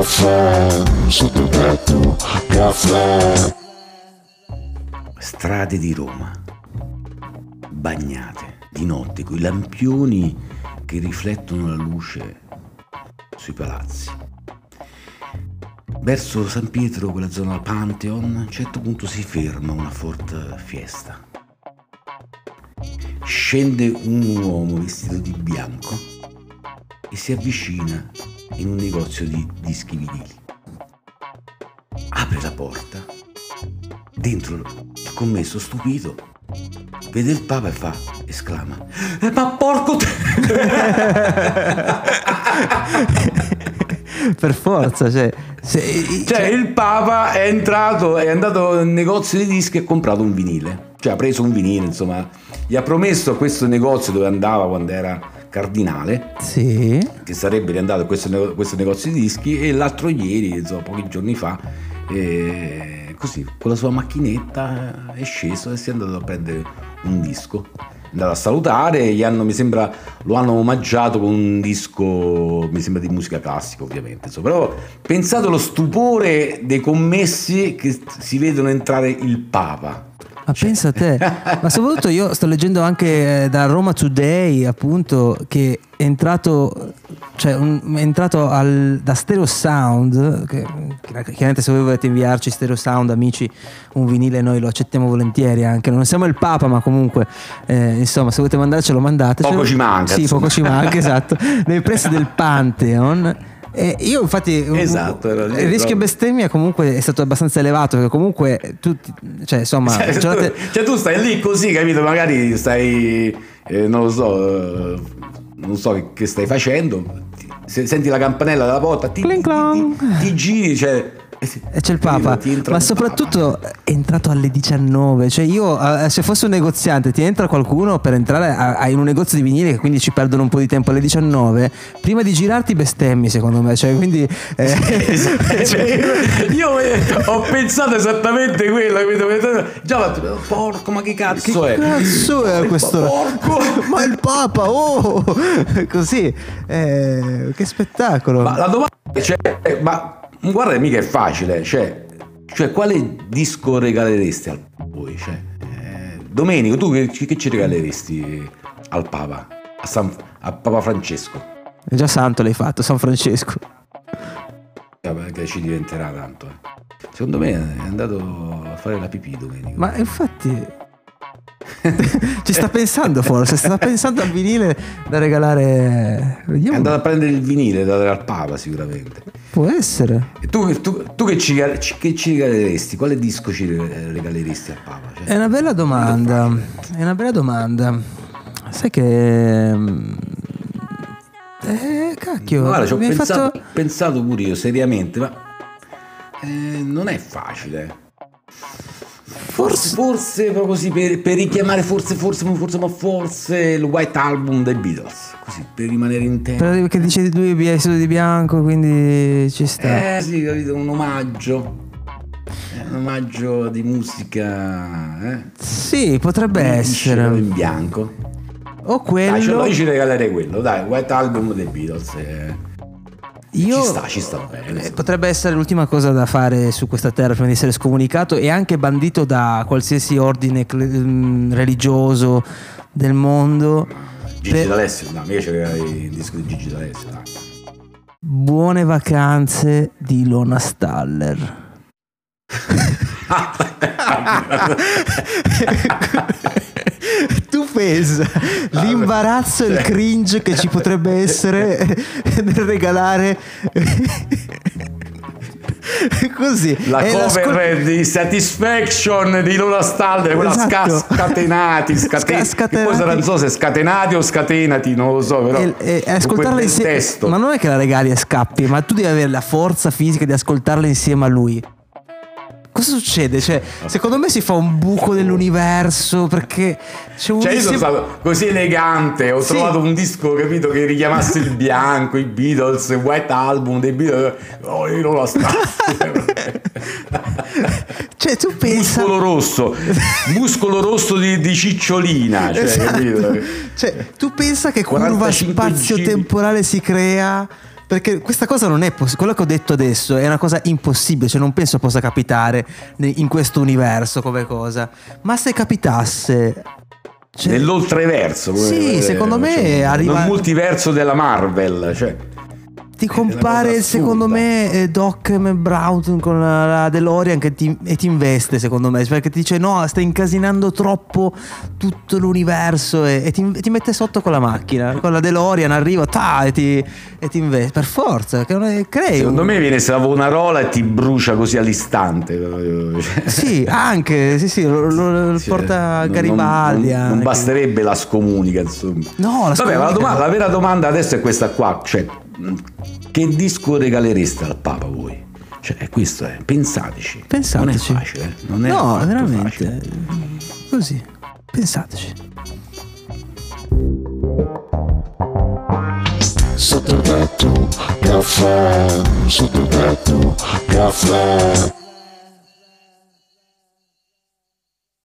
caffè sotto il tetto, caffè. Strade di Roma, bagnate di notte coi lampioni che riflettono la luce sui palazzi. Verso San Pietro, quella zona Pantheon, a un certo punto si ferma una Ford Fiesta. Scende un uomo vestito di bianco e si avvicina in un negozio di dischi vinili. Apre la porta, dentro il commesso stupito vede il Papa e fa, esclama, "Eh, ma porco te! per forza, cioè, se- Cioè il Papa è entrato, è andato nel negozio di dischi e ha comprato un vinile. Cioè ha preso un vinile, insomma, gli ha promesso a questo negozio dove andava quando era cardinale sì. che sarebbe riandato a questo, questo negozio di dischi e l'altro ieri, insomma, pochi giorni fa, eh, così, con la sua macchinetta è sceso e si è andato a prendere un disco. È andato a salutare, gli hanno, mi sembra, lo hanno omaggiato con un disco, mi sembra di musica classica ovviamente. insomma. Però pensate allo stupore dei commessi che si vedono entrare il Papa. Ma pensa a te, ma soprattutto io sto leggendo anche eh, da Roma Today appunto che è entrato, cioè un- è entrato al- da Stereo Sound, che, chiaramente se voi volete inviarci Stereo Sound amici un vinile noi lo accettiamo volentieri anche, non siamo il Papa ma comunque eh, insomma se volete mandarcelo mandatecelo. Poco ci manca, Sì, insomma. poco ci manca, esatto, nei pressi del Pantheon. E io infatti un- Esatto, lì il rischio bestemmia comunque è stato abbastanza elevato perché comunque tutti, cioè insomma, Cioè, giornate- tu, cioè, tu stai lì così, capito? Magari stai, eh, non lo so, eh, non so che, stai facendo, se- senti la campanella della porta, ti, ti- ti- ti giri, cioè... E c'è il Papa, ma il soprattutto è entrato alle 19. Cioè, io eh, se fosse un negoziante, ti entra qualcuno per entrare a- a- in un negozio di vinili, che quindi ci perdono un po' di tempo alle 19. Prima di girarti, bestemmi, secondo me. Cioè, quindi. eh, Cioè, io eh, ho pensato esattamente quello? Già, fatto, porco, ma che cazzo che è? cazzo è questo? Porco! Ma il Papa, oh! Così, eh, che spettacolo. Ma la domanda è, cioè, ma guarda, mica è facile, cioè, cioè quale disco regaleresti al voi? Cioè, eh, Domenico, tu che, che ci regaleresti al Papa? A, San- a Papa Francesco? È già santo l'hai fatto, San Francesco. Vabbè, che ci diventerà tanto. eh. Secondo me è andato a fare la pipì Domenico. Ma infatti. Ci sta pensando forse, sta pensando al vinile da regalare. È Vediamo. andato a prendere il vinile da dare al Papa sicuramente. Può essere. E tu, tu- tu che, ci, che ci regaleresti? Quale disco ci re- regaleresti al Papa? Cioè, È una bella domanda. È una bella domanda. Sai che. mm, Eh, cacchio. Guarda, ci ho pensato, fatto- pensato pure io seriamente, ma eh, non è facile. Forse, forse proprio così per, per richiamare, forse, forse, ma forse, ma forse il White Album dei Beatles, così per rimanere in tempo. Però che dice di lui vestito di bianco, quindi ci sta. Eh sì, capito, un omaggio. Eh, un omaggio di musica, eh? Sì, potrebbe Di essere. in bianco. O Dai, ce quello. lo ci regalerei quello, dai, White Album dei Beatles. eh. Io, Ci sta, ci sta bene. Eh, Potrebbe essere l'ultima cosa da fare su questa terra prima di essere scomunicato e anche bandito da qualsiasi ordine mm, religioso del mondo. Gigi Per- D'Alessio, no, mica regalerei il disco di Gigi D'Alessio, dai. Buone vacanze di Lona Staller. tu pensa l'imbarazzo e il cringe che ci potrebbe essere nel regalare così. La cover l'ascol- di Satisfaction di Lola Stalder, quella Esatto. sca- scatenati, scate- Sca- che poi sarà, non so se scatenati o scatenati, non lo so, però e, e- ascoltarla insieme ma non è che la regali e scappi ma tu devi avere la forza fisica di ascoltarla insieme a lui cosa succede? Cioè, secondo me si fa un buco nell'universo perché c'è un Cioè, io sono stato così elegante, ho Sì. trovato un disco, capito, che richiamasse il bianco, i Beatles, il White Album dei Beatles. Oh, io non la cioè tu pensa Muscolo rosso, muscolo rosso di, di cicciolina, cioè, Esatto. Cioè, tu pensa che curva 45 spazio-temporale si crea Perché questa cosa non è possibile. Quello che ho detto adesso è una cosa impossibile. Cioè, non penso possa capitare in questo universo come cosa. Ma se capitasse. cioè- Nell'oltreverso. Sì, secondo me arriva- Nel multiverso della Marvel. Cioè. Ti compare secondo me eh, Doc Brown con la, DeLorean che ti, e ti investe secondo me perché ti dice no stai incasinando troppo tutto l'universo e, e ti, e ti mette sotto con la macchina con la DeLorean arriva ta, e, ti, e ti investe per forza che non è, crei Secondo un- me viene Savonarola e ti brucia così all'istante. Cioè, sì anche sì sì lo, lo- lo Sì, porta non- Garibaldi Non, non anche. basterebbe la scomunica, insomma. No, la Vabbè, ma la, scomunica domanda- la vera domanda adesso è questa qua. Cioè, che disco regalereste al Papa voi? Cioè, questo è. Pensateci. Pensateci. Non è facile, eh. Non è no veramente facile. così pensateci Sotto tetto, caffè, sotto tetto, caffè.